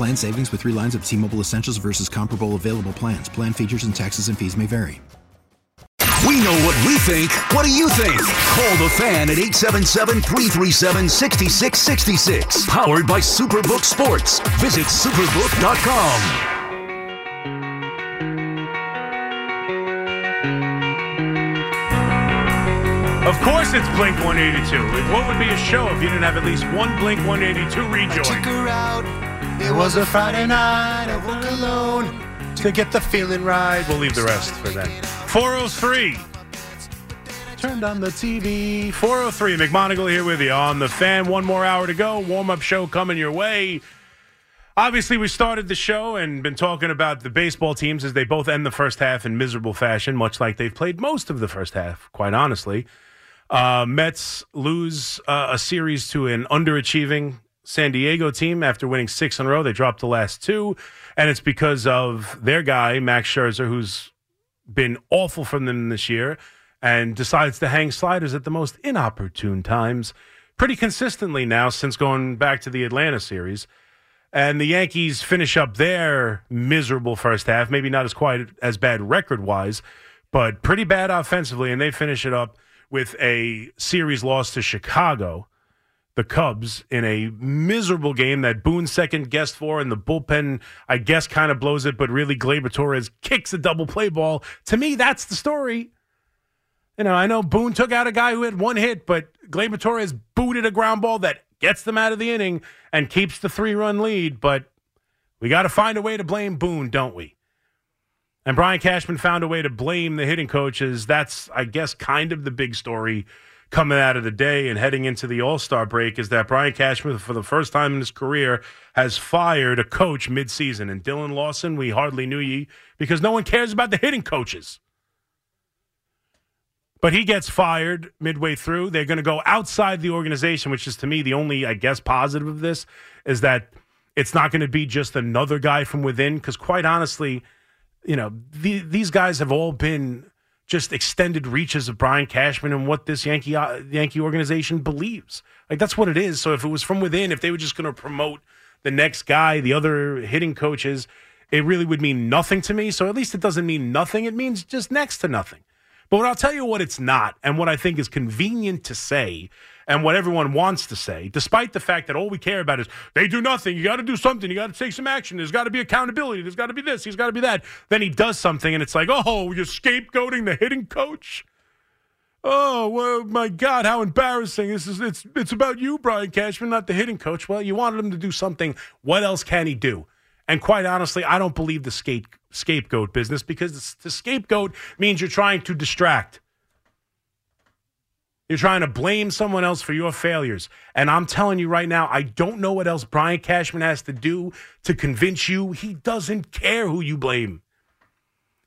Plan savings with three lines of T Mobile Essentials versus comparable available plans. Plan features and taxes and fees may vary. We know what we think. What do you think? Call the fan at 877 337 6666. Powered by Superbook Sports. Visit superbook.com. Of course, it's Blink 182. What would be a show if you didn't have at least one Blink 182 rejoin? It was a Friday night. I woke alone to get the feeling right. We'll leave the rest for then. 403. Turned on the TV. 403. McMonigle here with you on the fan. One more hour to go. Warm up show coming your way. Obviously, we started the show and been talking about the baseball teams as they both end the first half in miserable fashion, much like they've played most of the first half, quite honestly. Uh, Mets lose uh, a series to an underachieving San Diego team after winning six in a row. They dropped the last two, and it's because of their guy, Max Scherzer, who's been awful for them this year and decides to hang sliders at the most inopportune times pretty consistently now since going back to the Atlanta series. And the Yankees finish up their miserable first half, maybe not as quite as bad record wise, but pretty bad offensively, and they finish it up with a series loss to Chicago, the Cubs, in a miserable game that Boone second guessed for, and the bullpen, I guess, kind of blows it, but really Gleyber Torres kicks a double play ball. To me, that's the story. You know, I know Boone took out a guy who had one hit, but Gleyber Torres booted a ground ball that gets them out of the inning and keeps the three run lead. But we got to find a way to blame Boone, don't we? And Brian Cashman found a way to blame the hitting coaches. That's, I guess, kind of the big story coming out of the day and heading into the All Star break is that Brian Cashman, for the first time in his career, has fired a coach midseason. And Dillon Lawson, we hardly knew ye because no one cares about the hitting coaches. But he gets fired midway through. They're going to go outside the organization, which is to me the only, I guess, positive of this is that it's not going to be just another guy from within. Because quite honestly, you know, the, these guys have all been just extended reaches of Brian Cashman and what this Yankee uh, Yankee organization believes. Like that's what it is. So if it was from within, if they were just going to promote the next guy, the other hitting coaches, it really would mean nothing to me. So at least it doesn't mean nothing. It means just next to nothing. But what I'll tell you what it's not, and what I think is convenient to say, and what everyone wants to say, despite the fact that all we care about is they do nothing. You got to do something. You got to take some action. There's got to be accountability. There's got to be this. There's got to be that. Then he does something, and it's like, oh, you're scapegoating the hitting coach. Oh well, my God, how embarrassing! This is it's it's about you, Brian Cashman, not the hitting coach. Well, you wanted him to do something. What else can he do? And quite honestly, I don't believe the scape, scapegoat business because the scapegoat means you're trying to distract. You're trying to blame someone else for your failures. And I'm telling you right now, I don't know what else Brian Cashman has to do to convince you he doesn't care who you blame.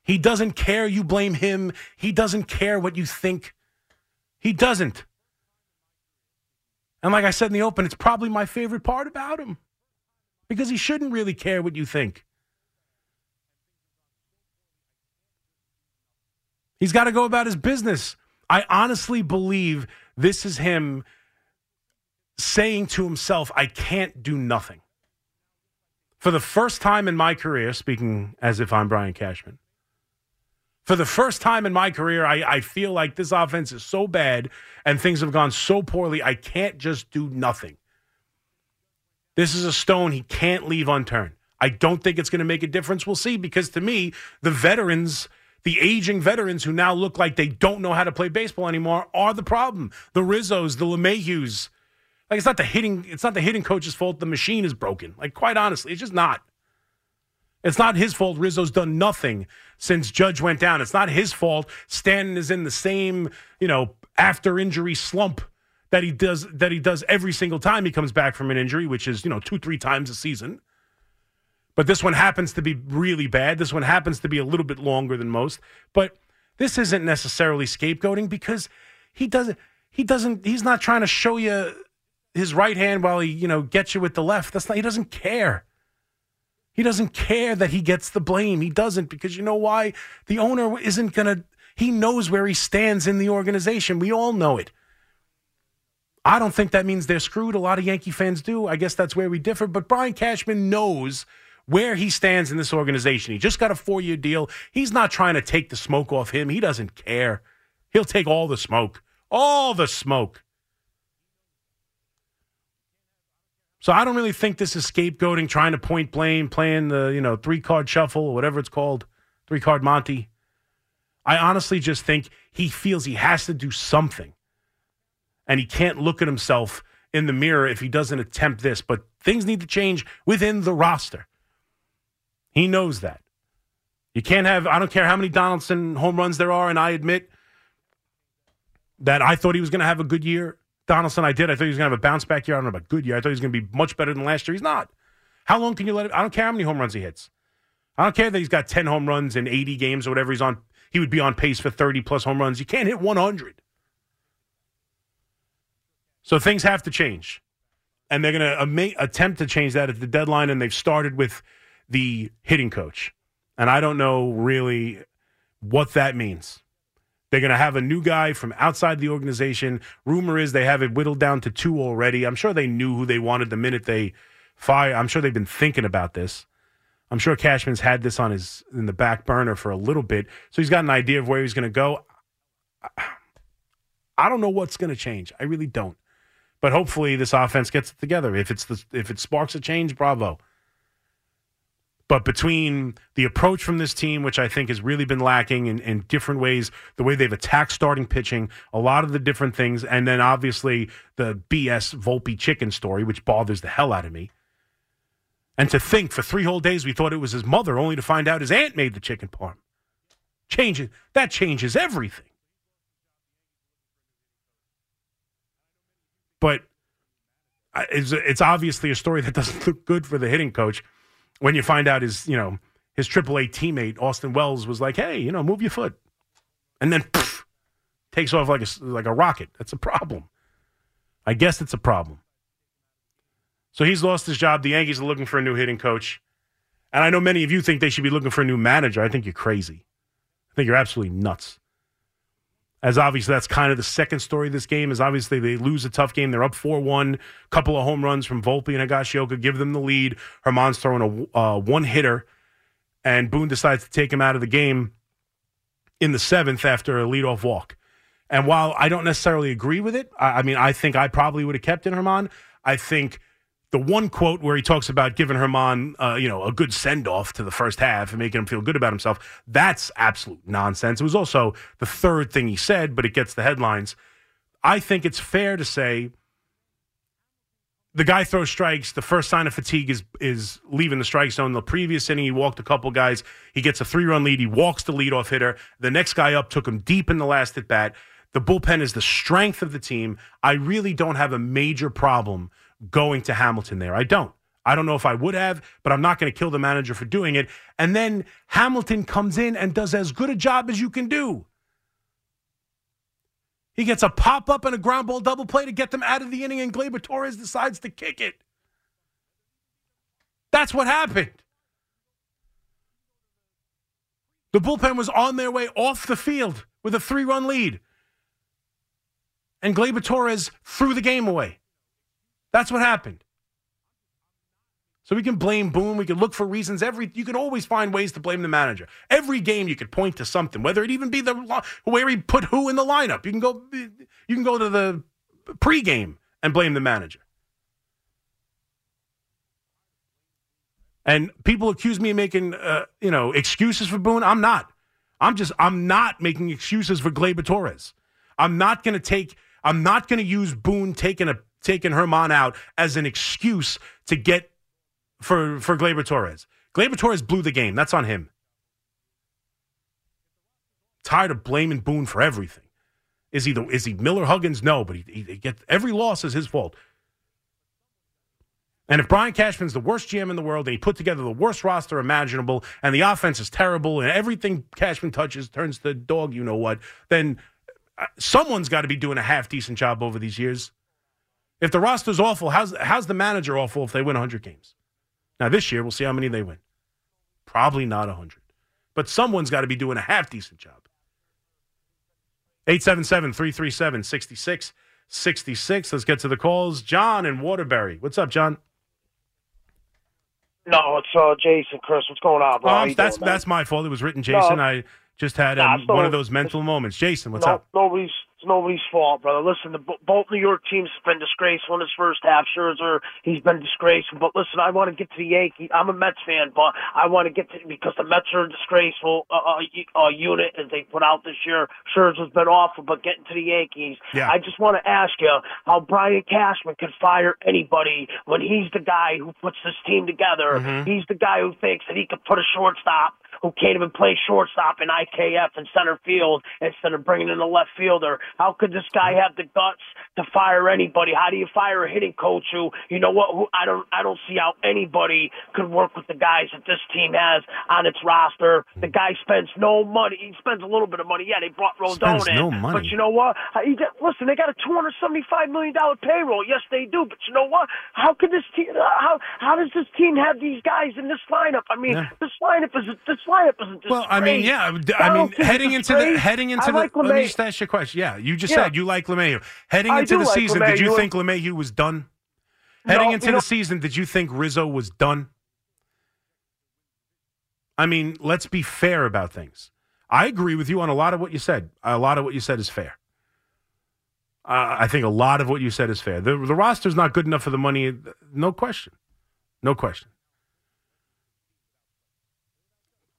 He doesn't care you blame him. He doesn't care what you think. He doesn't. And like I said in the open, it's probably my favorite part about him because he shouldn't really care what you think. He's got to go about his business. I honestly believe this is him saying to himself, I can't do nothing. For the first time in my career, speaking as if I'm Brian Cashman, for the first time in my career, I, I feel like this offense is so bad and things have gone so poorly, I can't just do nothing. This is a stone he can't leave unturned. I don't think it's going to make a difference. We'll see because to me, the veterans The aging veterans who now look like they don't know how to play baseball anymore are the problem. The Rizzos, the LeMahieus. Like it's not the hitting, it's not the hitting coach's fault. The machine is broken. Like quite honestly, it's just not. It's not his fault. Rizzo's done nothing since Judge went down. It's not his fault. Stanton is in the same, you know, after injury slump that he does that he does every single time he comes back from an injury, which is you know two three times a season. But this one happens to be really bad. This one happens to be a little bit longer than most. But this isn't necessarily scapegoating because he doesn't. He doesn't. He's not trying to show you his right hand while he you know gets you with the left. That's not. He doesn't care. He doesn't care that he gets the blame. He doesn't because you know why? The owner isn't going to, he knows where he stands in the organization. We all know it. I don't think that means they're screwed. A lot of Yankee fans do. I guess that's where we differ. But Brian Cashman knows where he stands in this organization. He just got a four year deal. He's not trying to take the smoke off him. He doesn't care. He'll take all the smoke, all the smoke. So I don't really think this is scapegoating, trying to point blame, playing the you know three card shuffle or whatever it's called, three card Monty. I honestly just think he feels he has to do something, and he can't look at himself in the mirror if he doesn't attempt this. But things need to change within the roster. He knows that. You can't have. I don't care how many Donaldson home runs there are, and I admit that I thought he was going to have a good year. Donaldson, I did. I thought he was going to have a bounce back year. I don't know about good year. I thought he was going to be much better than last year. He's not. How long can you let him? I don't care how many home runs he hits. I don't care that he's got 10 home runs in 80 games or whatever he's on. He would be on pace for 30 plus home runs. You can't hit 100. So things have to change. And they're going to attempt to change that at the deadline. And they've started with the hitting coach. And I don't know really what that means. They're going to have a new guy from outside the organization. Rumor is they have it whittled down to two already. I'm sure they knew who they wanted the minute they fire. I'm sure they've been thinking about this. I'm sure Cashman's had this on his in the back burner for a little bit, so he's got an idea of where he's going to go. I don't know what's going to change. I really don't. But hopefully this offense gets it together. If it's the, if it sparks a change, bravo. But between the approach from this team, which I think has really been lacking in, in different ways, the way they've attacked starting pitching, a lot of the different things, and then obviously the BS Volpe chicken story, which bothers the hell out of me. And to think for three whole days we thought it was his mother, only to find out his aunt made the chicken parm. Changes that changes everything. But uh, it's, it's obviously a story that doesn't look good for the hitting coach when you find out his, you know, his AAA teammate Austin Wells was like, "Hey, you know, move your foot," and then takes off like a like a rocket. That's a problem. I guess it's a problem. So he's lost his job. The Yankees are looking for a new hitting coach, and I know many of you think they should be looking for a new manager. I think you're crazy. I think you're absolutely nuts. As obviously that's kind of the second story of this game is obviously they lose a tough game. They're up 4-1, A couple of home runs from Volpe and Higashioka give them the lead. Germán's throwing a uh, one hitter, and Boone decides to take him out of the game in the seventh after a leadoff walk. And while I don't necessarily agree with it, I, I mean, I think I probably would have kept in Germán. I think – the one quote where he talks about giving Germán, uh, you know, a good send off to the first half and making him feel good about himself, that's absolute nonsense. It was also the third thing he said, but it gets the headlines. I think it's fair to say the guy throws strikes. The first sign of fatigue is is leaving the strike zone. The previous inning, he walked a couple guys. He gets a three run lead. He walks the leadoff hitter. The next guy up took him deep in the last at bat. The bullpen is the strength of the team. I really don't have a major problem going to Hamilton there. I don't. I don't know if I would have, but I'm not going to kill the manager for doing it. And then Hamilton comes in and does as good a job as you can do. He gets a pop up and a ground ball double play to get them out of the inning, and Gleyber Torres decides to kick it. That's what happened. The bullpen was on their way off the field with a three run lead. And Gleyber Torres threw the game away. That's what happened. So we can blame Boone. We can look for reasons. Every you can always find ways to blame the manager. Every game you could point to something, whether it even be the where he put who in the lineup. You can go. You can go to the pregame and blame the manager. And people accuse me of making, uh, you know, excuses for Boone. I'm not. I'm just I'm not making excuses for Gleyber Torres. I'm not going to take I'm not going to use Boone taking a taking Germán out as an excuse to get for for Gleyber Torres. Gleyber Torres blew the game. That's on him. Tired of blaming Boone for everything. Is he the is he Miller Huggins? No, but he, he, he gets every loss is his fault. And if Brian Cashman's the worst GM in the world and he put together the worst roster imaginable and the offense is terrible and everything Cashman touches turns to dog, you know what, then uh, someone's got to be doing a half decent job over these years. If the roster's awful, how's, how's the manager awful if they win 100 games? Now, this year, we'll see how many they win. Probably not 100. But someone's got to be doing a half decent job. 877 337 6666. Let's get to the calls. John in Waterbury. What's up, John? No, it's uh, Jason, Chris. What's going on, bro? You that's doing, that's my fault. It was written Jason. No. I just had um, it's one of those mental moments. Jason, what's no, up? Nobody's it's nobody's fault, brother. Listen, the, both New York teams have been disgraceful in his first half. Scherzer, he's been disgraceful. But listen, I want to get to the Yankees. I'm a Mets fan, but I want to get to because the Mets are a disgraceful uh, uh, uh, unit as they put out this year. Scherzer's been awful, but getting to the Yankees, Yeah. I just want to ask you how Brian Cashman can fire anybody when he's the guy who puts this team together. Mm-hmm. He's the guy who thinks that he could put a shortstop who can't even play shortstop in IKF in center field instead of bringing in a left fielder. How could this guy have the guts to fire anybody? How do you fire a hitting coach who, you know what, who I don't I don't see how anybody could work with the guys that this team has on its roster. The guy spends no money. He spends a little bit of money. Yeah, they brought Rodon Spends in. no money. But you know what? He listen, they got a $275 million payroll. Yes, they do. But you know what? How could this team, uh, how, how does this team have these guys in this lineup? I mean, Yeah. this lineup is, this lineup a disgrace. Well, I mean, yeah. I mean, heading into the heading into I the. like let me just ask you a question. Yeah, you just Yeah. said you like LeMahieu. Heading I into the like season, did you think LeMahieu was done? Heading No, into the know- season, did you think Rizzo was done? I mean, let's be fair about things. I agree with you on a lot of what you said. A lot of what you said is fair. Uh, I think a lot of what you said is fair. The, the roster's not good enough for the money. No question. No question.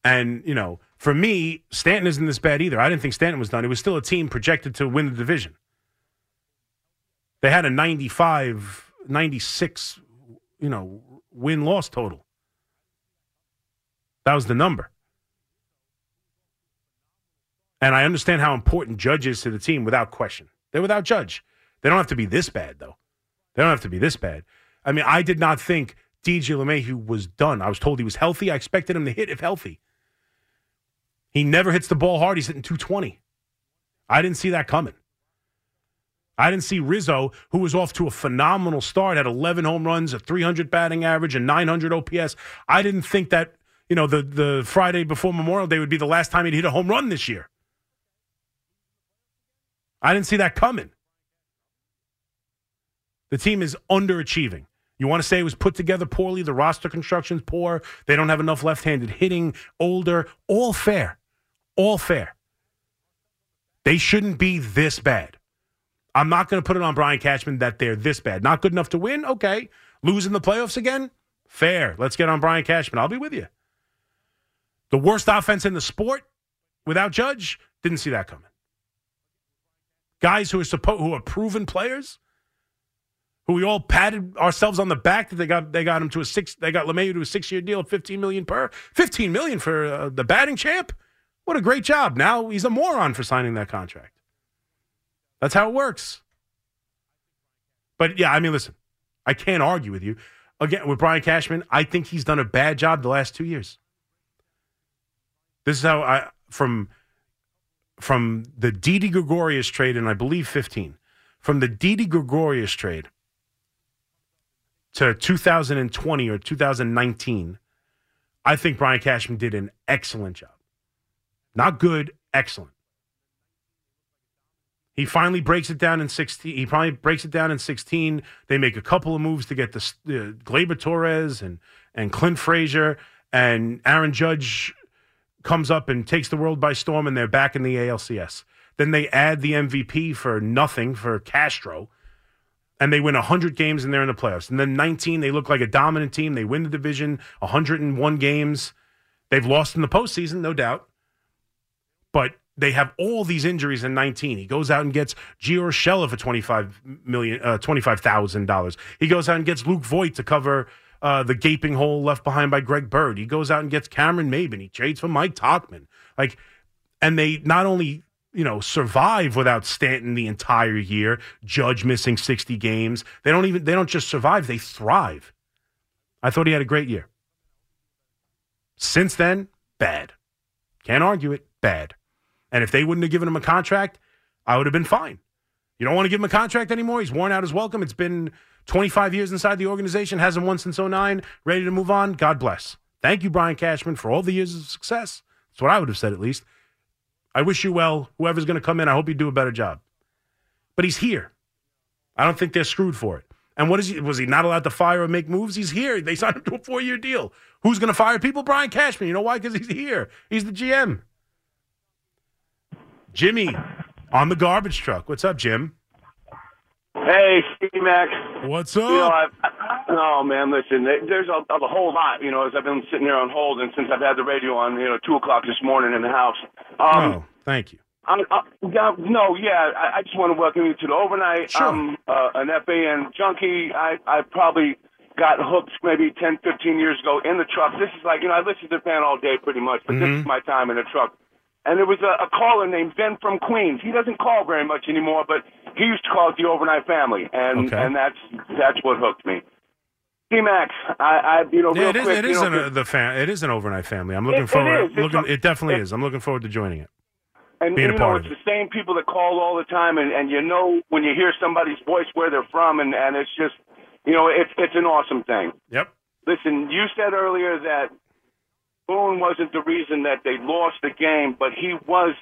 And, you know, for me, Stanton isn't this bad either. I didn't think Stanton was done. It was still a team projected to win the division. They had a 95, 96, you know, win loss total. That was the number. And I understand how important Judge is to the team without question. They're without Judge. They don't have to be this bad, though. They don't have to be this bad. I mean, I did not think DJ LeMahieu was done. I was told he was healthy. I expected him to hit if healthy. He never hits the ball hard. He's hitting 220. I didn't see that coming. I didn't see Rizzo, who was off to a phenomenal start, had 11 home runs, a 300 batting average, and 900 OPS. I didn't think that, you know, the, the Friday before Memorial Day would be the last time he'd hit a home run this year. I didn't see that coming. The team is underachieving. You want to say it was put together poorly? The roster construction's poor. They don't have enough left handed hitting, older. All fair. All fair. They shouldn't be this bad. I'm not going to put it on Brian Cashman that they're this bad. Not good enough to win? Okay. Losing the playoffs again? Fair. Let's get on Brian Cashman. I'll be with you. The worst offense in the sport without Judge? Didn't see that coming. Guys who are supposed who are proven players, who we all patted ourselves on the back that they got they got him to a six they got LeMahieu to a six year deal fifteen million per fifteen million for uh, the batting champ. What a great job! Now he's a moron for signing that contract. That's how it works. But yeah, I mean, listen, I can't argue with you. Again, with Brian Cashman, I think he's done a bad job the last two years. This is how I from from the Didi Gregorius trade, and I believe 15, from the Didi Gregorius trade to 2020 or 2019, I think Brian Cashman did an excellent job. Not good, excellent. He finally breaks it down in 16. He probably breaks it down in 16. They make a couple of moves to get the uh, Gleyber Torres and, and Clint Frazier, and Aaron Judge comes up and takes the world by storm, and they're back in the ALCS. Then they add the MVP for nothing for Castro, and they win 100 games, and they're in the playoffs. And then 19, they look like a dominant team. They win the division, 101 games. They've lost in the postseason, no doubt. But they have all these injuries in 19. He goes out and gets Gio Urshela for 25 million, uh, $25,000. He goes out and gets Luke Voit to cover uh, the gaping hole left behind by Greg Bird. He goes out and gets Cameron Maybin. He trades for Mike Tauchman. Like, and they not only you know survive without Stanton the entire year, Judge missing 60 games. They don't even they don't just survive, they thrive. I thought he had a great year. Since then, bad. Can't argue it, bad. And if they wouldn't have given him a contract, I would have been fine. You don't want to give him a contract anymore. He's worn out his welcome. It's been 25 years inside the organization, hasn't won since 09, ready to move on. God bless. Thank you, Brian Cashman, for all the years of success. That's what I would have said, at least. I wish you well. Whoever's going to come in, I hope you do a better job. But he's here. I don't think they're screwed for it. And what is he? Was he not allowed to fire or make moves? He's here. They signed him to a four year deal. Who's going to fire people? Brian Cashman. You know why? Because he's here. He's the GM. Jimmy on the garbage truck. What's up, Jim? Hey, Steve Mac. What's up? You know, oh man, listen. There's a, a whole lot. You know, as I've been sitting here on hold, and since I've had the radio on, you know, two o'clock this morning in the house. Um, oh, thank you. I'm, uh, no, yeah, I, I just want to welcome you to the overnight. Sure. I'm uh, an FAN junkie. I, I probably got hooked maybe 10, 15 years ago in the truck. This is like, you know, I listen to the fan all day pretty much, but this Mhm. is my time in the truck. And there was a, a caller named Ben from Queens. He doesn't call very much anymore, but he used to call it the overnight family, and Okay. and that's that's what hooked me. D Max, I, I you know Yeah, real it is. quick, It is know, an, uh, the fan. It is an overnight family. I'm looking It- it forward. It's looking, it definitely it- is. I'm looking forward to joining it. And being a you part know, it's the same people that call all the time, and, and you know when you hear somebody's voice where they're from, and, and it's just, you know, it's it's an awesome thing. Yep. Listen, you said earlier that Boone wasn't the reason that they lost the game, but he was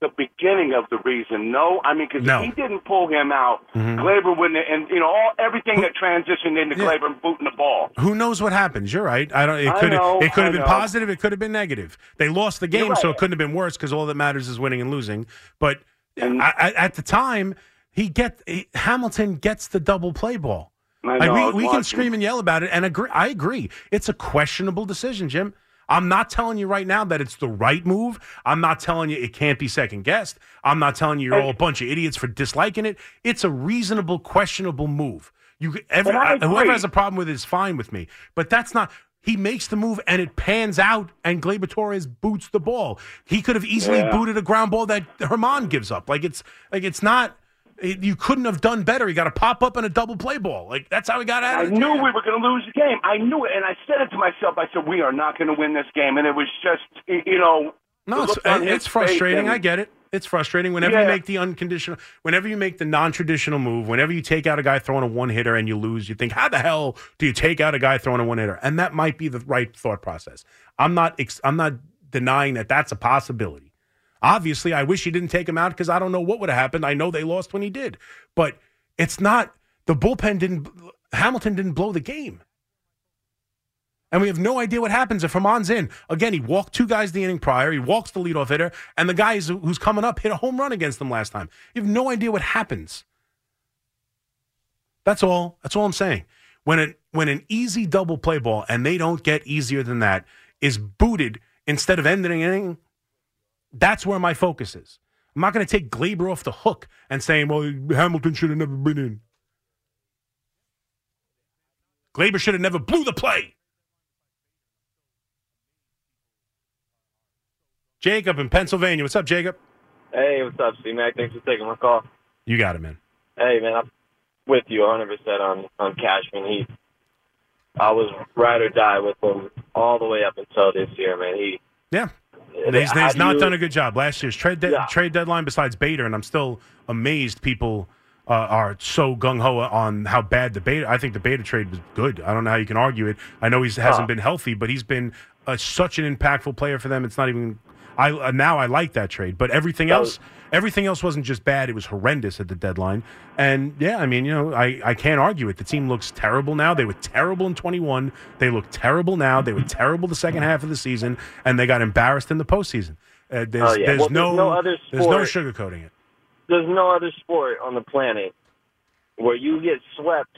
the beginning of the reason. No, I mean, because No. he didn't pull him out, Mhm. Gleyber wouldn't, and you know, all everything that transitioned into Yeah. Gleyber booting the ball. Who knows what happens? You're right. I don't. It could. It could have been know. positive. It could have been negative. They lost the game, so it couldn't have been worse because all that matters is winning and losing. But I, I, at the time, he get he, Hamilton gets the double play ball. I Like know, I we, we can scream and yell about it, and agree. I agree. It's a questionable decision, Jim. I'm not telling you right now that it's the right move. I'm not telling you it can't be second guessed. I'm not telling you you're all a bunch of idiots for disliking it. It's a reasonable, questionable move. You every, whoever has a problem with it is fine with me, but that's not. He makes the move and it pans out, and Gleyber Torres boots the ball. He could have easily Yeah. booted a ground ball that Germán gives up. Like it's like it's not. You couldn't have done better. He got a pop up and a double play ball. Like that's how he got out I of it. knew we were going to lose the game. I knew it, and I said it to myself. I said, "We are not going to win this game," and it was just, you know, No, eh, it's, his it's frustrating. face I get it. It's frustrating whenever you make the unconditional, whenever you make the non-traditional move, whenever you take out a guy throwing a one hitter and you lose, you think, how the hell do you take out a guy throwing a one hitter? And that might be the right thought process. I'm not, I'm not denying that that's a possibility. Obviously, I wish he didn't take him out because I don't know what would have happened. I know they lost when he did, but it's not the bullpen didn't. Hamilton didn't blow the game. And we have no idea what happens if Germán's in. Again, he walked two guys the inning prior. He walks the leadoff hitter, and the guy who's- coming up hit a home run against them last time. You have no idea what happens. That's all. That's all I'm saying. When an when an easy double play ball, and they don't get easier than that, is booted instead of ending an inning, that's where my focus is. I'm not going to take Gleyber off the hook and saying, well, Hamilton should have never been in. Gleyber should have never blew the play. Jacob in Pennsylvania. What's up, Jacob? Hey, what's up, C Mac? Thanks for taking my call. You got it, man. Hey, man, I'm with you 100 percent on on Cashman. He, I was ride or die with him all the way up until this year, man. He, Yeah. And He's, he's not you- done a good job. Last year's trade de- Yeah. trade deadline, besides Bader, and I'm still amazed people uh, are so gung ho on how bad the Bader. I think the Bader trade was good. I don't know how you can argue it. I know he hasn't Huh. been healthy, but he's been uh, such an impactful player for them. It's not even. I uh, now I like that trade, but everything else, everything else wasn't just bad. It was horrendous at the deadline. And yeah, I mean, you know, I, I can't argue it. The team looks terrible now. They were terrible in 21. They look terrible now. They were terrible the second half of the season, and they got embarrassed in the postseason. Uh, there's Oh, yeah. there's, Well, no, there's no other sport, there's no sugarcoating it. there's no other sport on the planet where you get swept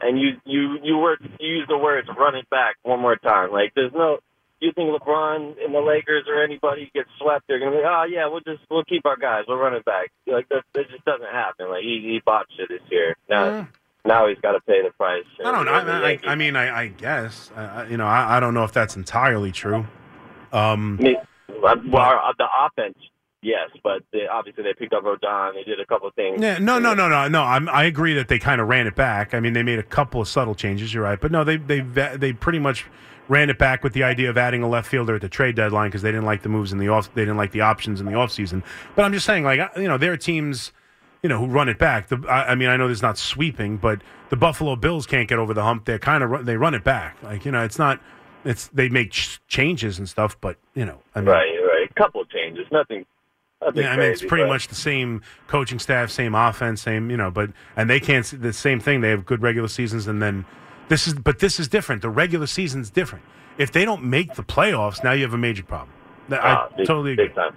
and you you you work you use the words run it back one more time. Like there's no you think LeBron and the Lakers or anybody gets swept, they're gonna be, oh yeah, we'll just we'll keep our guys, we'll run it back. Like that, that just doesn't happen. Like he he botched it this year. Now now he's got to pay the price. I don't know. I, I, I mean, I, I guess I, I- you know. I, I don't know if that's entirely true. Um, mean, uh, well, uh, the offense, yes, but they, obviously they picked up Rodon. They did a couple of things. Yeah, no, no, no, no, no. I'm, I agree that they kind of ran it back. I mean, they made a couple of subtle changes. You're right, but no, they they they pretty much ran it back with the idea of adding a left fielder at the trade deadline because they didn't like the moves in the off. They didn't like the options in the offseason. But I'm just saying, like you know, there are teams, you know, who run it back. The, I, I mean, I know there's not sweeping, but the Buffalo Bills can't get over the hump. They're kind of they run it back. Like you know, it's not. It's they make ch- changes and stuff, but you know, I mean, Right, right. A couple of changes, nothing. nothing yeah, I mean it's pretty but- much the same coaching staff, same offense, same you know, but and they can't the same thing. They have good regular seasons, and then this is but this is different. The regular season's different. If they don't make the playoffs, now you have a major problem. That- Ah, I big- totally agree. big time.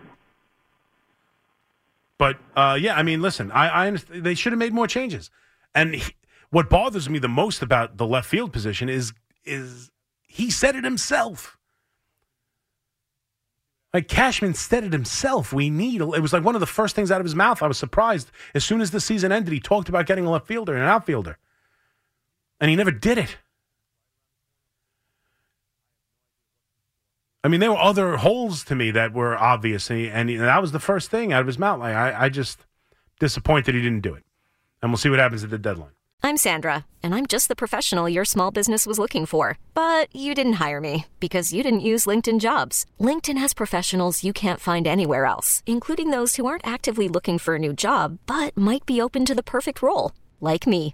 But uh, yeah, I mean, listen, I, I they should have made more changes. And he, what bothers me the most about the left field position is is he said it himself. Like Cashman said it himself. We need. It was like one of the first things out of his mouth. I was surprised. As soon as the season ended, he talked about getting a left fielder and an outfielder, and he never did it. I mean, there were other holes to me that were obvious, and, that was the first thing out of his mouth. Like, I, I just disappointed he didn't do it, and we'll see what happens at the deadline. I'm Sandra, and I'm just the professional your small business was looking for. But you didn't hire me because you didn't use LinkedIn jobs. LinkedIn has professionals you can't find anywhere else, including those who aren't actively looking for a new job but might be open to the perfect role, like me.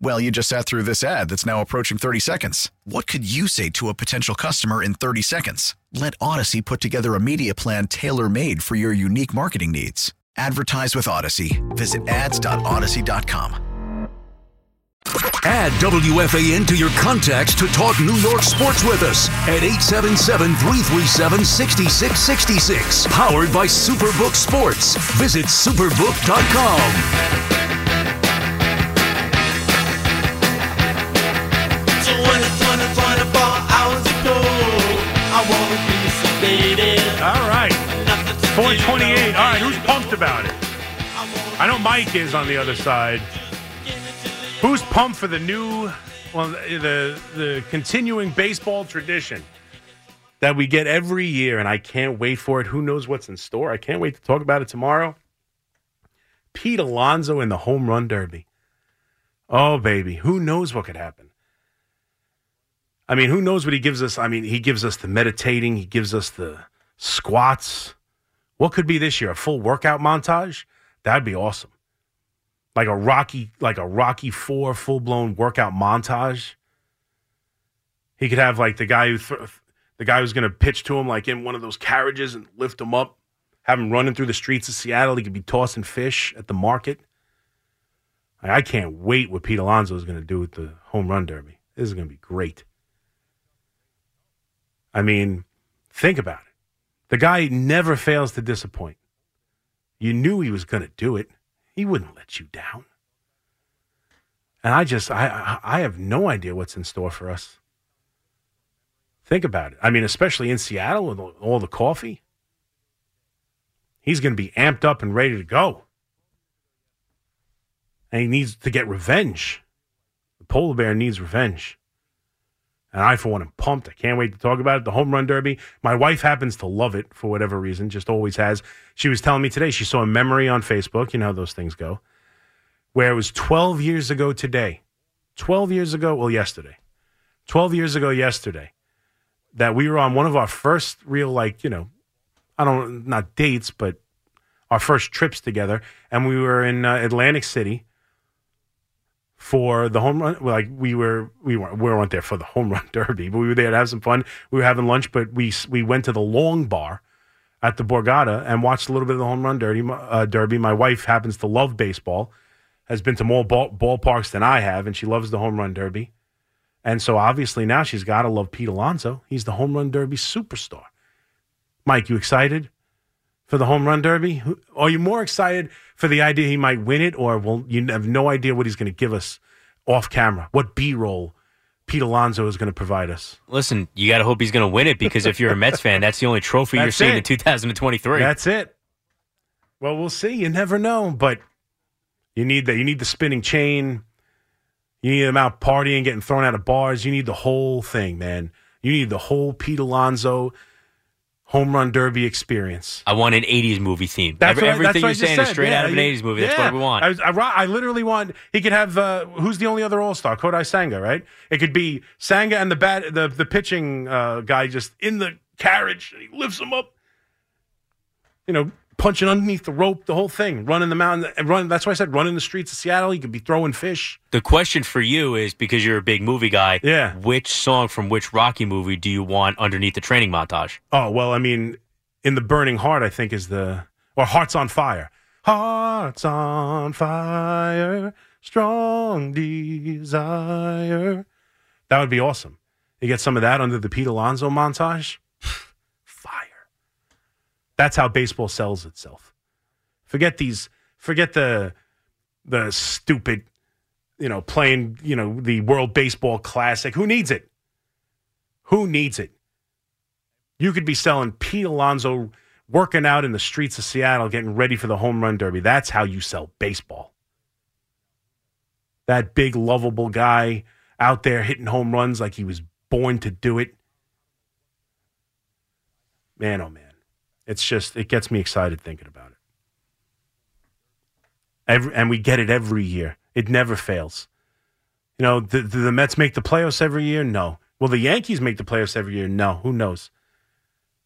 Well, you just sat through this ad that's now approaching 30 seconds. What could you say to a potential customer in 30 seconds? Let Audacy put together a media plan tailor made for your unique marketing needs. Advertise with Audacy. Visit ads.audacy.com. Add WFAN to your contacts to talk New York sports with us at 877 337 6666. Powered by Superbook Sports. Visit superbook.com. 428. All right, who's pumped about it? I know Mike is on the other side. Who's pumped for the new, well, the the continuing baseball tradition that we get every year, and I can't wait for it. Who knows what's in store? I can't wait to talk about it tomorrow. Pete Alonso in the home run derby. Oh baby, who knows what could happen? I mean, who knows what he gives us? I mean, he gives us the meditating, he gives us the squats. What could be this year? A full workout montage? That'd be awesome. Like a Rocky, like a Rocky Four full blown workout montage. He could have like the guy who, th- the guy who's going to pitch to him, like in one of those carriages and lift him up, have him running through the streets of Seattle. He could be tossing fish at the market. I I can't wait what Pete Alonso is going to do with the home run derby. This is going to be great. I mean, think about it. The guy never fails to disappoint. You knew he was going to do it. He wouldn't let you down. And I just, I, I have no idea what's in store for us. Think about it. I mean, especially in Seattle with all the coffee. He's going to be amped up and ready to go. And he needs to get revenge. The polar bear needs revenge. And I, for one, am pumped. I can't wait to talk about it. The home run derby. My wife happens to love it for whatever reason, just always has. She was telling me today she saw a memory on Facebook. You know how those things go, where it was 12 years ago today. 12 years ago, well, yesterday. 12 years ago, yesterday, that we were on one of our first real, like, you know, I don't, not dates, but our first trips together. And we were in uh, Atlantic City for the home run. Like we were, we weren't, we weren't there for the home run derby, but we were there to have some fun. We were having lunch, but we we went to the Long Bar at the Borgata and watched a little bit of the home run derby. Uh, derby. My wife happens to love baseball, has been to more ball, ballparks than I have, and she loves the home run derby. And so obviously now she's got to love Pete Alonso. He's the home run derby superstar. Mike, you excited for the home run derby? Are you more excited for the idea he might win it, or will you have no idea what he's going to give us off camera? What B roll Pete Alonso is going to provide us? Listen, you got to hope he's going to win it because if you're a Mets fan, that's the only trophy you're seeing it. in 2023. That's it. Well, we'll see. You never know, but you need the you need the spinning chain. You need them out partying, getting thrown out of bars. You need the whole thing, man. You need the whole Pete Alonso home run derby experience. I want an 80s movie theme. That's Every- what, everything that's what you're saying is straight Yeah, out of an you- 80s movie. That's yeah. what we want. I, I, I literally want. He could have. Uh, who's the only other All Star? Kodai Senga, right? It could be Sanga and the bat, the the pitching uh, guy just in the carriage. And he lifts him up. You know, punching underneath the rope, the whole thing, running the mountain, and run. That's why I said running the streets of Seattle. You could be throwing fish. the question for you is because you're a big movie guy. Yeah. Which song from which Rocky movie do you want underneath the training montage? Oh well, I mean, in the burning heart, I think is the or hearts on fire. Hearts on fire, strong desire. That would be awesome. You get some of that under the Pete Alonso montage. That's how baseball sells itself. Forget these. Forget the the stupid, you know, playing you know the World Baseball Classic. Who needs it? Who needs it? You could be selling Pete Alonso working out in the streets of Seattle, getting ready for the home run derby. That's how you sell baseball. That big, lovable guy out there hitting home runs like he was born to do it. Man, oh man. It's just, it gets me excited thinking about it. Every, and we get it every year. It never fails. You know, do, do the Mets make the playoffs every year? No. Will the Yankees make the playoffs every year? No. Who knows?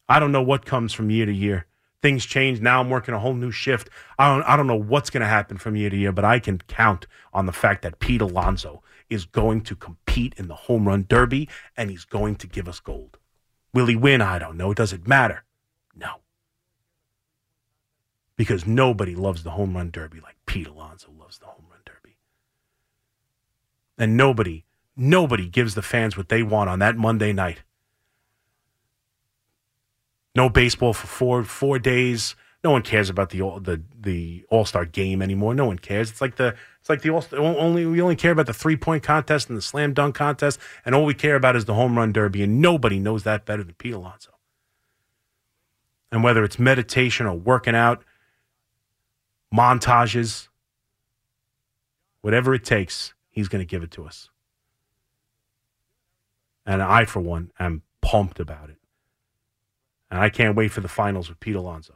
I don't know what comes from year to year. Things change. Now I'm working a whole new shift. I don't, I don't know what's going to happen from year to year, but I can count on the fact that Pete Alonso is going to compete in the home run derby and he's going to give us gold. Will he win? I don't know. It Does it matter? Because nobody loves the home run derby like Pete Alonso loves the home run derby. And nobody, nobody gives the fans what they want on that Monday night. No baseball for four four days. No one cares about the the the All Star game anymore. No one cares. It's like the it's like the all only we only care about the three point contest and the slam dunk contest, and all we care about is the home run derby. And nobody knows that better than Pete Alonso. And whether it's meditation or working out, montages, whatever it takes, he's going to give it to us. And I, for one, am pumped about it. And I can't wait for the finals with Pete Alonso.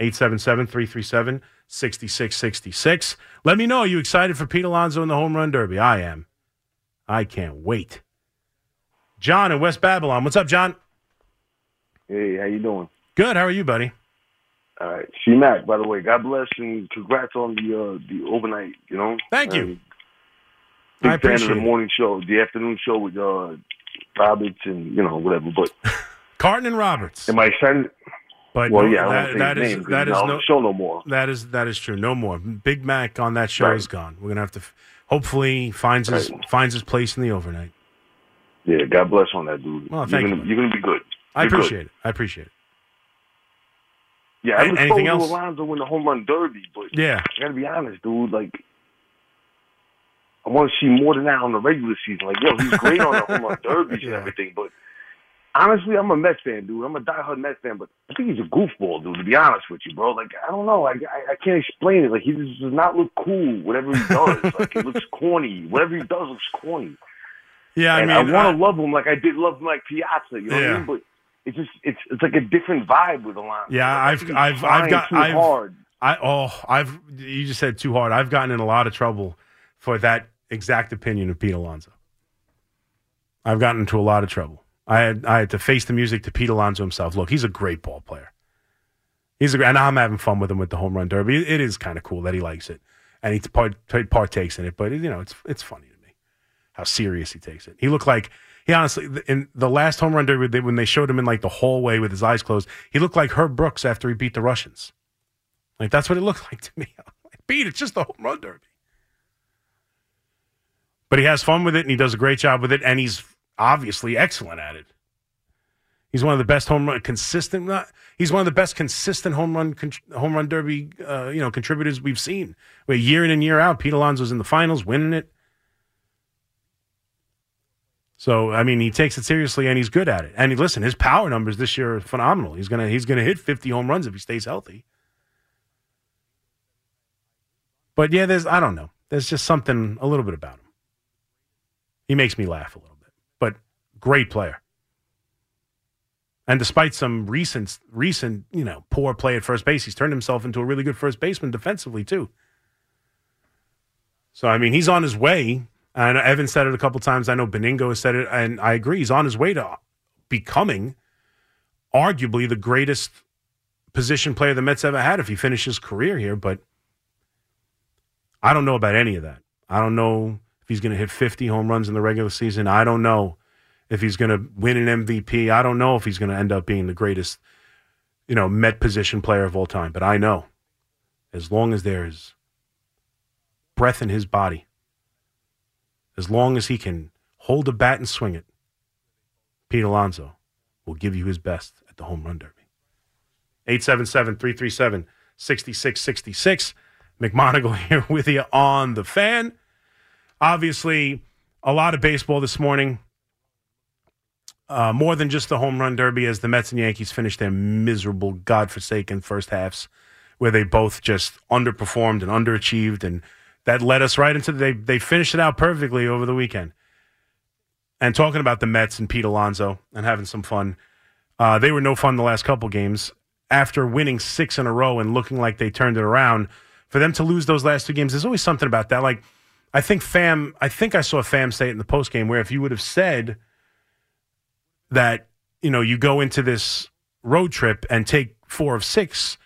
877 337 6666. Let me know. Are you excited for Pete Alonso in the home run derby? I am. I can't wait. John in West Babylon. What's up, John? Hey, how you doing? Good. How are you, buddy? All right, C Mac. By the way, God bless and congrats on the uh, the overnight. You know, Thank you. Um, Big I fan of the morning show, the afternoon show with uh, Roberts and you know whatever. But Carton and Roberts. am I excited? But well, no, yeah, I that, that is name that is no show no more. That is that is true. No more. Big Mac on that show Right. is gone. We're gonna have to f- hopefully finds his finds his place in the overnight. Yeah, God bless on that dude. Well, you're thank gonna, you. You're gonna be good. I You're good. appreciate it. I appreciate it. Yeah, I was anything else? to Alonso win the home run derby, but Yeah. I gotta be honest, dude. Like, I want to see more than that on the regular season. Like, yo, he's great on the home run derbies and everything, but honestly, I'm a Mets fan, dude. I'm a diehard Mets fan, but I think he's a goofball, dude. To be honest with you, bro. Like, I don't know. I I, I can't explain it. Like, he just does not look cool. Whatever he does, like, it looks corny. Whatever he does looks corny. Yeah, I and mean, I want to love him like I did love him like Piazza. You know what Yeah. I mean? But it's just it's it's like a different vibe with Alonso. Yeah, I've I've I've got too I've hard. I oh I've you just said too hard. I've gotten in a lot of trouble for that exact opinion of Pete Alonso. I've gotten into a lot of trouble. I had I had to face the music to Pete Alonso himself. Look, he's a great ball player. He's a great, and I'm having fun with him with the home run derby. It is kind of cool that he likes it and he part, partakes in it. But you know, it's it's funny to me how serious he takes it. He looked like he honestly in the last home run derby when they showed him in like the hallway with his eyes closed. He looked like Herb Brooks after he beat the Russians. Like that's what it looked like to me. Like, Pete, it's just the home run derby. But he has fun with it and he does a great job with it, and he's obviously excellent at it. He's one of the best home run consistent. Not, he's one of the best consistent home run con, home run derby uh, you know contributors we've seen. Where year in and year out, Pete Alonso's in the finals, winning it. So I mean, he takes it seriously and he's good at it. And he, listen, his power numbers this year are phenomenal. He's gonna he's gonna hit fifty home runs if he stays healthy. But yeah, there's I don't know. There's just something a little bit about him. He makes me laugh a little bit. But great player. And despite some recent recent, you know, poor play at first base, he's turned himself into a really good first baseman defensively too. So I mean, he's on his way. And Evan said it a couple times. I know Benigno has said it, and I agree. He's on his way to becoming arguably the greatest position player the Mets ever had if he finishes his career here. But I don't know about any of that. I don't know if he's going to hit 50 home runs in the regular season. I don't know if he's going to win an MVP. I don't know if he's going to end up being the greatest, you know, Met position player of all time. But I know as long as there's breath in his body, as long as he can hold a bat and swing it, Pete Alonso will give you his best at the home run derby. 877 337 6666. McMonigle here with you on the fan. Obviously, a lot of baseball this morning. Uh, more than just the home run derby, as the Mets and Yankees finished their miserable, godforsaken first halves, where they both just underperformed and underachieved, and that led us right into they they finished it out perfectly over the weekend. And talking about the Mets and Pete Alonso and having some fun, uh, they were no fun the last couple games. After winning six in a row and looking like they turned it around, for them to lose those last two games, there's always something about that. Like I think Fam, I think I saw Fam say it in the post game where if you would have said that you know you go into this road trip and take four of six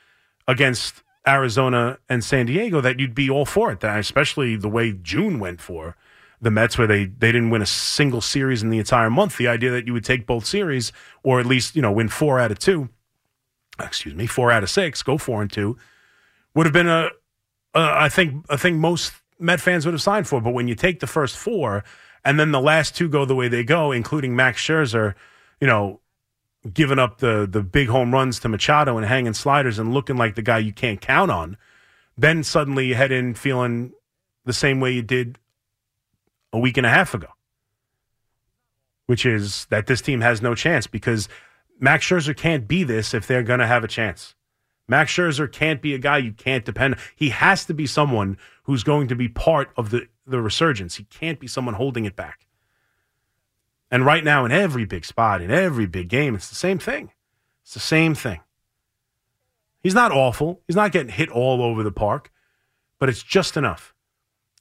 against Arizona and San Diego, that you'd be all for it. Especially the way June went for the Mets, where they they didn't win a single series in the entire month. The idea that you would take both series, or at least you know win four out of two, excuse me, four out of six, go four and two, would have been a, a I think I think most Met fans would have signed for. But when you take the first four and then the last two go the way they go, including Max Scherzer, you know, giving up the the big home runs to Machado and hanging sliders and looking like the guy you can't count on, then suddenly you head in feeling the same way you did a week and a half ago, which is that this team has no chance because Max Scherzer can't be this if they're going to have a chance. Max Scherzer can't be a guy you can't depend on. He has to be someone who's going to be part of the, the resurgence. He can't be someone holding it back. And right now, in every big spot, in every big game, it's the same thing. It's the same thing. He's not awful. He's not getting hit all over the park, but it's just enough.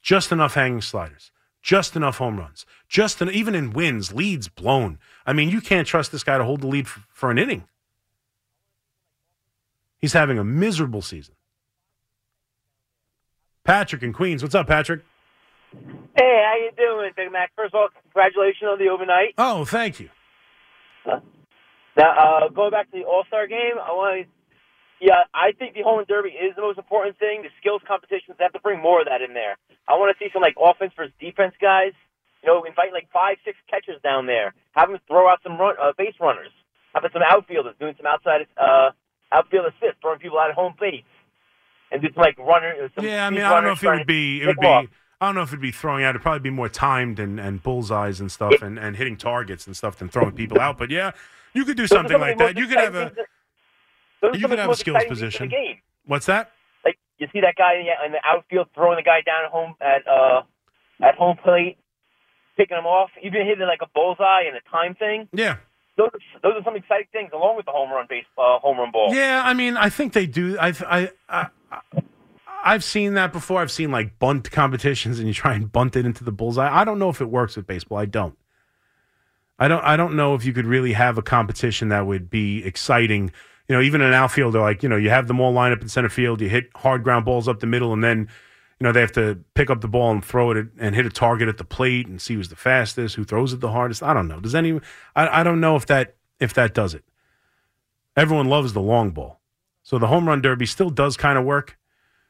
Just enough hanging sliders. Just enough home runs. Just en- even in wins, leads blown. I mean, you can't trust this guy to hold the lead f- for an inning. He's having a miserable season. Patrick in Queens. What's up, Patrick? Hey, how you doing, Big Mac? First of all, congratulations on the overnight. Oh, thank you. Now, uh, going back to the All Star game, I want to. Yeah, I think the home run derby is the most important thing. The skills competitions they have to bring more of that in there. I want to see some like offense versus defense guys. You know, invite like five, six catchers down there. Have them throw out some run, uh, base runners. Have some outfielders doing some outside uh, outfield assists, throwing people out at home plate, and do some like runner. uh, Some Yeah, I mean, I don't know if it would be. It would be. off. I don't know if it'd be throwing out. It'd probably be more timed and, and bullseyes and stuff, and, and hitting targets and stuff than throwing people out. But yeah, you could do something like that. You could have a. exciting those are You could have a skills exciting things in position. What's that? Like you see that guy in the, outfield throwing the guy down at home at uh at home plate. picking them off, even hitting like a bullseye and a time thing. Yeah. Those are, those are some exciting things, along with the home run base, uh, home run ball. Yeah, I mean, I think they do. I, I, I, I've seen that before. I've seen like bunt competitions, and you try and bunt it into the bullseye. I don't know if it works with baseball. I don't. I don't. I don't know if you could really have a competition that would be exciting. You know, even an outfielder, like you know, you have them all line up in center field. You hit hard ground balls up the middle, and then you know they have to pick up the ball and throw it and hit a target at the plate and see who's the fastest, who throws it the hardest. I don't know. Does any? I, I don't know if that if that does it. Everyone loves the long ball, so the home run derby still does kind of work.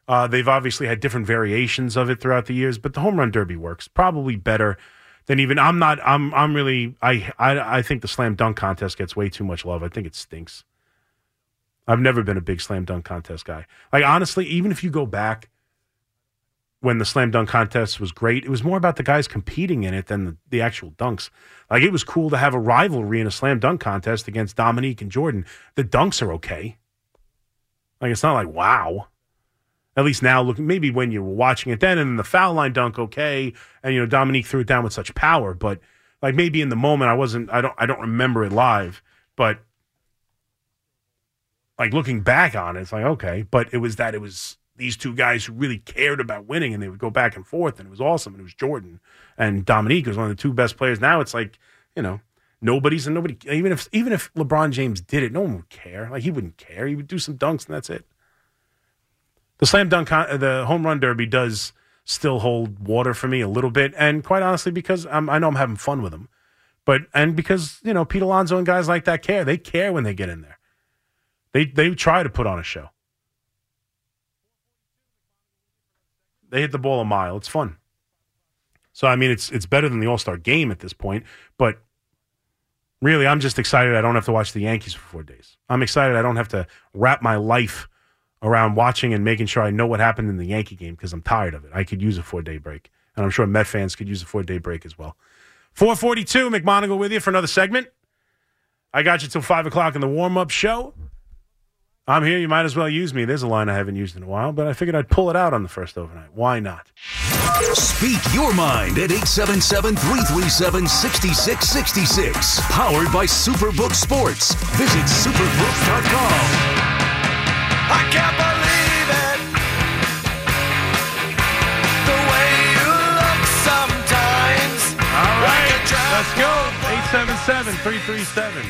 Uh, they've obviously had different variations of it throughout the years, but the home run derby works probably better than even. I'm not. I'm. I'm really. I. I. I think the slam dunk contest gets way too much love. I think it stinks. I've never been a big slam dunk contest guy. Like honestly, even if you go back when the slam dunk contest was great, it was more about the guys competing in it than the, the actual dunks. Like it was cool to have a rivalry in a slam dunk contest against Dominique and Jordan. The dunks are okay. Like it's not like wow. At least now, look maybe when you were watching it then, and the foul line dunk, okay, and you know Dominique threw it down with such power, but like maybe in the moment I wasn't, I don't, I don't remember it live, but like looking back on it, it's like okay, but it was that it was these two guys who really cared about winning, and they would go back and forth, and it was awesome, and it was Jordan and Dominique was one of the two best players. Now it's like you know nobody's and nobody even if even if LeBron James did it, no one would care. Like he wouldn't care. He would do some dunks and that's it. The slam dunk, the home run derby does still hold water for me a little bit, and quite honestly, because I'm, I know I'm having fun with them, but and because you know Pete Alonso and guys like that care. They care when they get in there. They they try to put on a show. They hit the ball a mile. It's fun. So I mean, it's it's better than the All Star game at this point. But really, I'm just excited. I don't have to watch the Yankees for four days. I'm excited. I don't have to wrap my life around watching and making sure I know what happened in the Yankee game because I'm tired of it. I could use a four day break, and I'm sure Met fans could use a four day break as well. 442, McMonigle with you for another segment. I got you till five o'clock in the warm up show. I'm here. You might as well use me. There's a line I haven't used in a while, but I figured I'd pull it out on the first overnight. Why not? Speak your mind at 877 337 6666. Powered by Superbook Sports. Visit superbook.com. 877 337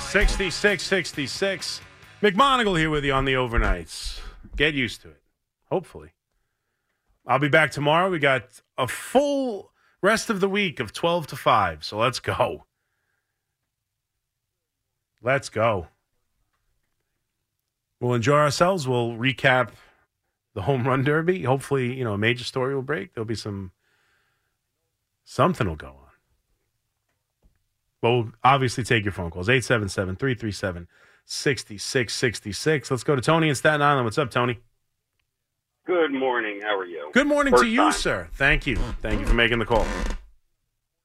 6666. McMonigle here with you on the overnights. Get used to it. Hopefully. I'll be back tomorrow. We got a full rest of the week of 12 to 5. So let's go. Let's go. We'll enjoy ourselves. We'll recap the home run derby. Hopefully, you know, a major story will break. There'll be some something will go on. But we'll obviously take your phone calls. 877 337 6666. Let's go to Tony in Staten Island. What's up, Tony? Good morning. How are you? Good morning First to you, time. sir. Thank you. Thank you for making the call.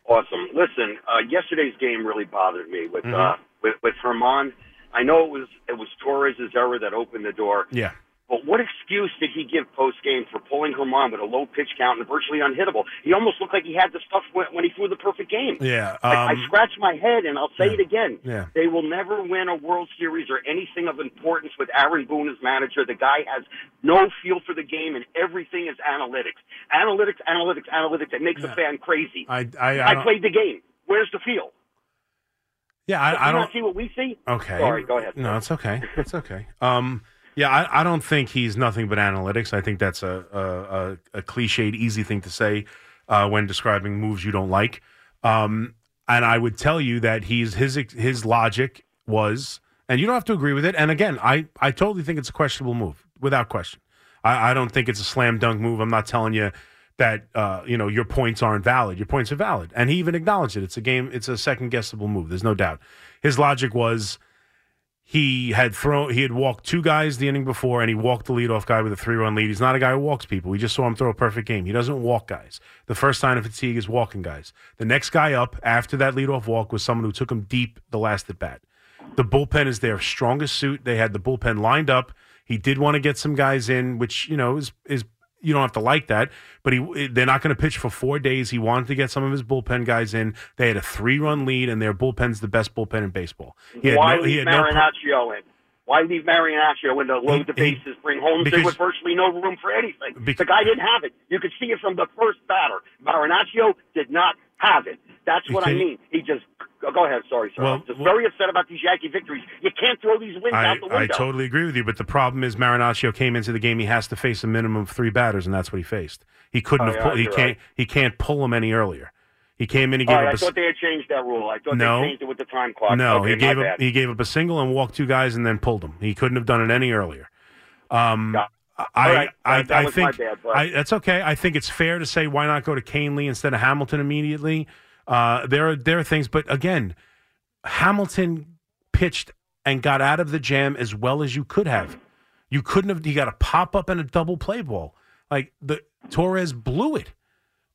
Awesome. Listen, uh, yesterday's game really bothered me with Mhm. uh, with with Germán. I know it was it was Torres' error that opened the door, Yeah. but what excuse did he give post game for pulling Germán with a low pitch count and virtually unhittable? He almost looked like he had the stuff when, when he threw the perfect game. Yeah. I, I um, scratched my head, and I'll say it again. Yeah. They will never win a World Series or anything of importance with Aaron Boone as manager. The guy has no feel for the game, and everything is analytics. Analytics, analytics, analytics. It makes a fan crazy. I, I, I, don't- played the game. Where's the feel? Yeah, I, I don't. see what we see? Okay. Sorry, go ahead. No, it's okay. It's okay. Um, yeah, I, I don't think he's nothing but analytics. I think that's a a, a, a cliched, easy thing to say uh, when describing moves you don't like. Um, and I would tell you that he's his his logic was, and you don't have to agree with it. And again, I I totally think it's a questionable move, without question. I, I don't think it's a slam dunk move. I'm not telling you that uh, you know your points aren't valid. Your points are valid, and he even acknowledged it. It's a game. It's a second guessable move. There's no doubt. His logic was he had thrown he had walked two guys the inning before, and he walked the leadoff guy with a three run lead. He's not a guy who walks people. We just saw him throw a perfect game. He doesn't walk guys. The first sign of fatigue is walking guys. The next guy up after that leadoff walk was someone who took him deep the last at bat. The bullpen is their strongest suit. They had the bullpen lined up. He did want to get some guys in, which you know is is you don't have to like that, but he they're not going to pitch for four days. He wanted to get some of his bullpen guys in. They had a three run lead, and their bullpen's the best bullpen in baseball. He had Why no, he had no Marinaccio in? Why leave Marinaccio in to load the He- he- bases, bring because- with virtually no room for anything? Bec- the guy didn't have it. You could see it from the first batter. Marinaccio did not have it. That's what I mean. He just go ahead. Sorry, sir. Well, I'm just well- very upset about these Yankee victories. You can't throw these wins I, out the window. I totally agree with you, but the problem is Marinaccio came into the game. He has to face a minimum of three batters, and that's what he faced. He couldn't Oh, have. yeah, Pull, he can't. right. He can't pull him any earlier. He came in. He gave right, up I a thought they had changed that rule. I thought No. they changed it with the time clock. No, okay, he gave up. bad. He gave up a single and walked two guys and then pulled them. He couldn't have done it any earlier. Um, I, right, I, that I think bad, I, that's okay. I think it's fair to say why not go to Kahnle instead of Hamilton immediately. Uh, there are there are things, but again, Hamilton pitched and got out of the jam as well as you could have. You couldn't have. He got a pop up and a double play ball. Like the Torres blew it.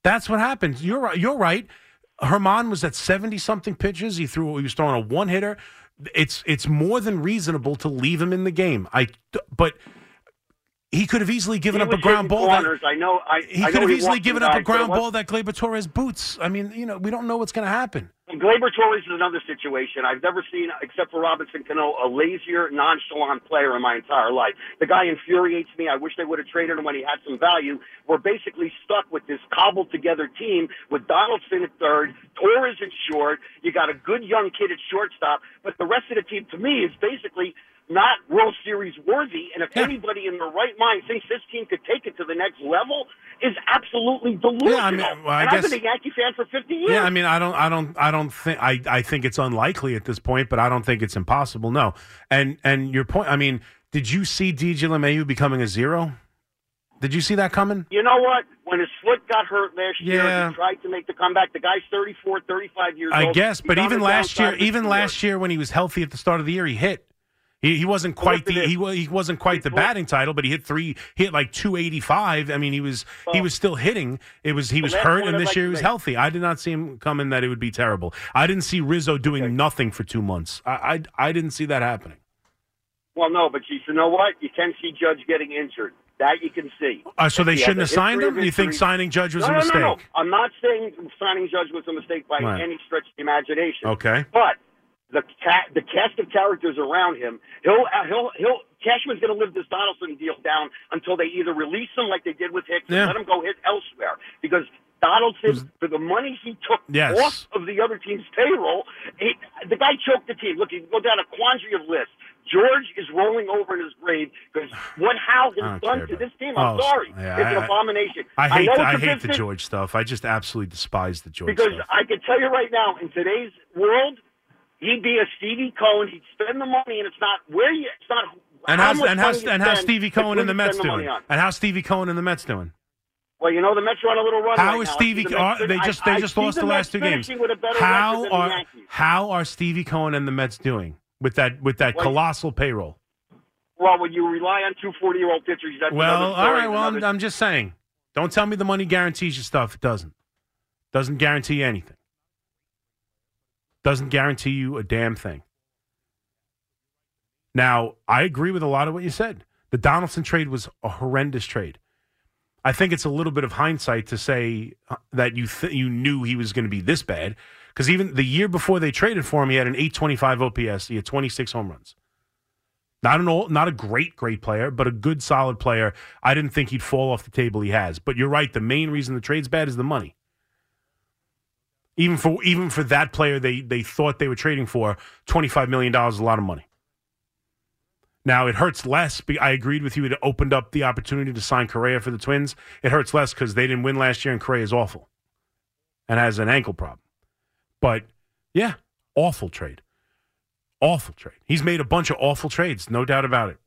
That's what happens. You're. You're right. Germán was at seventy something pitches. He threw. He was throwing a one hitter. It's it's more than reasonable to leave him in the game. I but he could have easily given He up a ground ball. That. I know. I, he I could know have easily given up a guys, ground ball that Gleyber Torres boots. I mean, you know, we don't know what's going to happen. Gleyber Torres is another situation. I've never seen, except for Robinson Cano, a lazier, nonchalant player in my entire life. The guy infuriates me. I wish they would have traded him when he had some value. We're basically stuck with this cobbled together team with Donaldson at third, Torres at short. You got a good young kid at shortstop, but the rest of the team, to me, is basically not World Series worthy. And if anybody in their right mind thinks this team could take it to the next level, is absolutely delusional. Yeah, I mean, well, I and I've been a Yankee fan for 50 years. Yeah, I mean, I don't, I don't, I don't think, I, I think it's unlikely at this point, but I don't think it's impossible. No, and and your point, I mean, did you see DJ LeMahieu becoming a zero? Did you see that coming? You know what? When his foot got hurt last year, Yeah. he tried to make the comeback. The guy's 34, 35 years I old. I guess, but even last year, even last year when he was healthy at the start of the year, he hit. He, he wasn't quite the he, he wasn't quite the batting title, but he hit three. He hit like two eighty five. I mean, he was he was still hitting. It was he was hurt, and this like year he was make- healthy. I did not see him coming that it would be terrible. I didn't see Rizzo doing nothing for two months. I, I I didn't see that happening. Well, no, but you, said, you know what? You can see Judge getting injured. That you can see. Uh, so they shouldn't have signed him. You think signing Judge was no, a no, mistake? No, no, I'm not saying signing Judge was a mistake by Right. any stretch of the imagination. Okay. But the ca- the cast of characters around him, he'll uh, he'll he'll Cashman's going to live this Donaldson deal down until they either release him like they did with Hicks Yeah. and let him go hit elsewhere because. Donaldson, for the money he took Yes. off of the other team's payroll, he, the guy choked the team. Look, you go down a quandary of lists. George is rolling over in his grave because what Hal has done care to this team, I'm Oh, sorry, yeah, it's an I- abomination. I hate the, it's I a hate the George stuff. I just absolutely despise the George because stuff. I can tell you right now, in today's world, he'd be a Stevie Cohen. He'd spend the money, and it's not where you. It's not. And how how's much and how's and how's Stevie Cohen and the Mets the doing? And how's Stevie Cohen and the Mets doing? Well, you know the Mets are on a little run How right is Stevie? the Mets- they just they I just see lost the, Mets last two games. finishing with a better record How are how are Stevie Cohen and the Mets doing with that with that Well, colossal payroll? Well, when you rely on two 40 year old pitchers, that's Well, another all right. Well, I'm, I'm just saying. Don't tell me the money guarantees you stuff. It doesn't. Doesn't guarantee anything. Doesn't guarantee you a damn thing. Now, I agree with a lot of what you said. The Donaldson trade was a horrendous trade. I think it's a little bit of hindsight to say uh, that you th- you knew he was going to be this bad because even the year before they traded for him, he had an 825 OPS. He had 26 home runs. Not an old, not a great, great player, but a good, solid player. I didn't think he'd fall off the table. He has, but you're right. The main reason the trade's bad is the money. Even for even for that player, they they thought they were trading for twenty five million dollars, is a lot of money. Now it hurts less. I agreed with you. It opened up the opportunity to sign Correa for the Twins. It hurts less because they didn't win last year, and Correa is awful and has an ankle problem. But yeah, awful trade. Awful trade. He's made a bunch of awful trades, no doubt about it.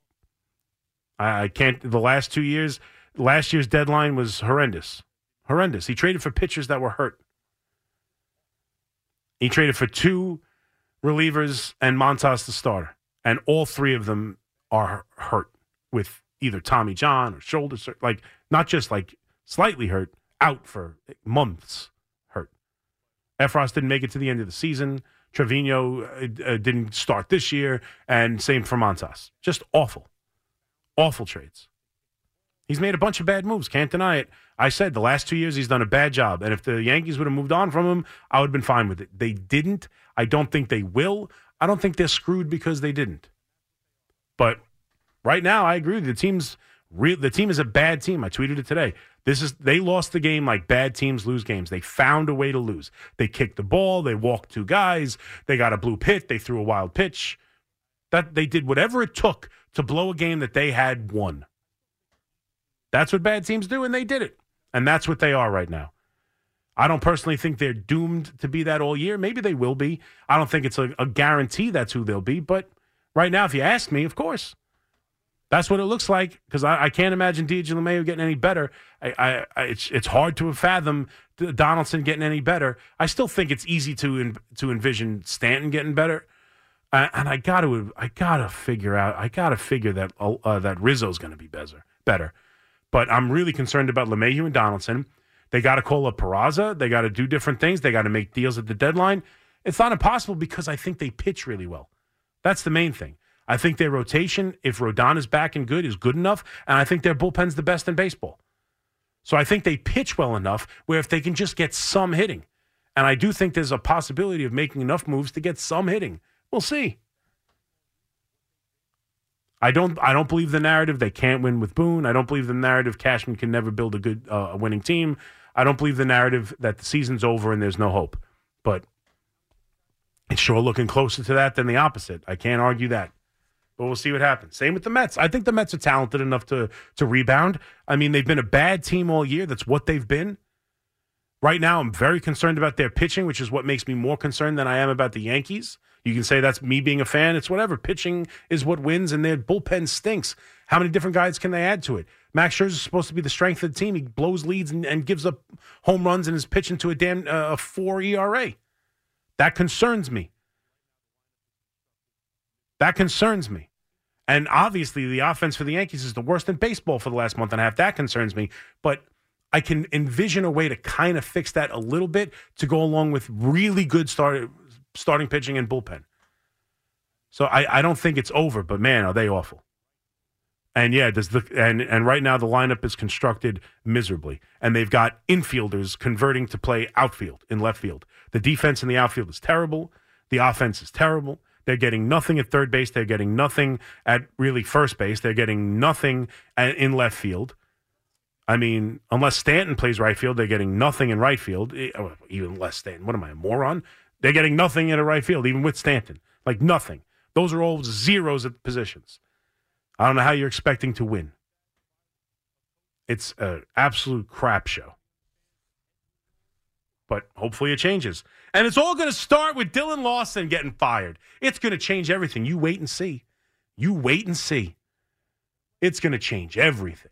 I, I can't. The last two years, last year's deadline was horrendous. Horrendous. He traded for pitchers that were hurt. He traded for two relievers and Montas the starter, and all three of them are hurt with either Tommy John or shoulder, like not just like slightly hurt, out for months. Hurt. Effross didn't make it to the end of the season. Trivino uh, uh, didn't start this year, and same for Montas. Just awful, awful trades. He's made a bunch of bad moves. Can't deny it. I said the last two years he's done a bad job. And if the Yankees would have moved on from him, I would have been fine with it. They didn't. I don't think they will. I don't think they're screwed because they didn't. But right now, I agree. The team's. The team is a bad team. I tweeted it today. This is they lost the game like bad teams lose games. They found a way to lose. They kicked the ball. They walked two guys. They got a blue pit. They threw a wild pitch. That they did whatever it took to blow a game that they had won. That's what bad teams do, and they did it. And that's what they are right now. I don't personally think they're doomed to be that all year. Maybe they will be. I don't think it's a, a guarantee that's who they'll be. But right now, if you ask me, of course, that's what it looks like. Because I, I, can't imagine DJ LeMahieu getting any better. I, I, it's it's hard to fathom Donaldson getting any better. I still think it's easy to to envision Stanton getting better. Uh, and I got to I got to figure out. I got to figure that uh, that Rizzo's going to be better. Better. But I'm really concerned about LeMahieu and Donaldson. They got to call up Peraza. They got to do different things. They got to make deals at the deadline. It's not impossible because I think they pitch really well. That's the main thing. I think their rotation, if Rodon is back and good, is good enough. And I think their bullpen's the best in baseball. So I think they pitch well enough where if they can just get some hitting. And I do think there's a possibility of making enough moves to get some hitting. We'll see. I don't. I don't believe the narrative they can't win with Boone. I don't believe the narrative Cashman can never build a good, uh, a winning team. I don't believe the narrative that the season's over and there's no hope. But it's sure looking closer to that than the opposite. I can't argue that. But we'll see what happens. Same with the Mets. I think the Mets are talented enough to to rebound. I mean, they've been a bad team all year. That's what they've been. Right now, I'm very concerned about their pitching, which is what makes me more concerned than I am about the Yankees. You can say that's me being a fan. It's whatever. Pitching is what wins, and their bullpen stinks. How many different guys can they add to it? Max Scherzer is supposed to be the strength of the team. He blows leads and, and gives up home runs and is pitching to a damn uh, a four ERA. That concerns me. That concerns me. And obviously, the offense for the Yankees is the worst in baseball for the last month and a half. That concerns me. But I can envision a way to kind of fix that a little bit to go along with really good start, starting pitching and bullpen. So I, I don't think it's over, but man, are they awful. And yeah, does the and and right now the lineup is constructed miserably, and they've got infielders converting to play outfield in left field. The defense in the outfield is terrible. The offense is terrible. They're getting nothing at third base. They're getting nothing at really first base. They're getting nothing at, in left field. I mean, unless Stanton plays right field, they're getting nothing in right field. Eh, oh, even less Stanton. What am I, a moron? They're getting nothing in a right field, even with Stanton. Like nothing. Those are all zeros at positions. I don't know how you're expecting to win. It's an absolute crap show. But hopefully it changes. And it's all going to start with Dillon Lawson getting fired. It's going to change everything. You wait and see. You wait and see. It's going to change everything.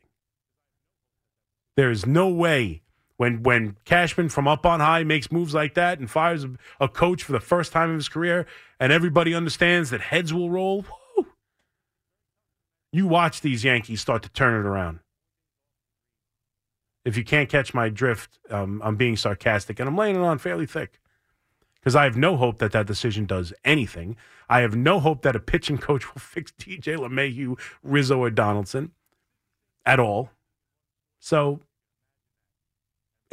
There's no way when when Cashman from up on high makes moves like that and fires a, a coach for the first time in his career, and everybody understands that heads will roll. Whoo, you watch these Yankees start to turn it around. If you can't catch my drift, um, I'm being sarcastic, and I'm laying it on fairly thick because I have no hope that that decision does anything. I have no hope that a pitching coach will fix DJ LeMahieu, Rizzo, or Donaldson at all. So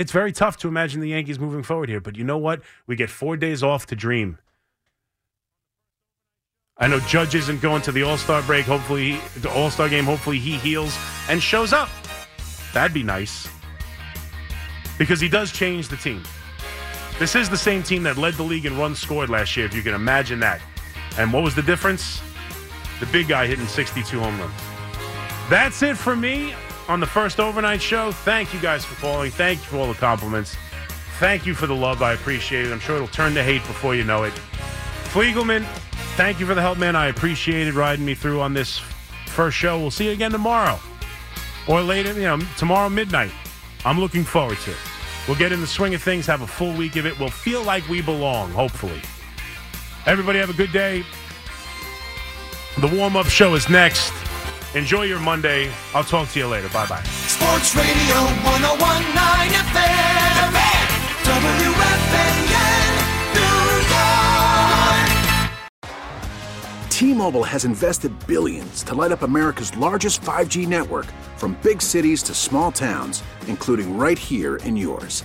it's very tough to imagine the Yankees moving forward here. But you know what? We get four days off to dream. I know Judge isn't going to the All Star break. Hopefully, the All Star game. Hopefully, he heals and shows up. That'd be nice because he does change the team. This is the same team that led the league in runs scored last year, if you can imagine that. And what was the difference? The big guy hitting 62 home runs. That's it for me on the first overnight show. Thank you guys for calling. Thank you for all the compliments. Thank you for the love. I appreciate it. I'm sure it'll turn to hate before you know it. Fliegelman, thank you for the help, man. I appreciated riding me through on this first show. We'll see you again tomorrow or later, you know, tomorrow midnight. I'm looking forward to it. We'll get in the swing of things, have a full week of it. We'll feel like we belong, hopefully. Everybody have a good day. The warm up show is next. Enjoy your Monday. I'll talk to you later. Bye bye. Sports Radio 1019 FM. WFAN, New York. T-Mobile has invested billions to light up America's largest 5G network from big cities to small towns, including right here in yours.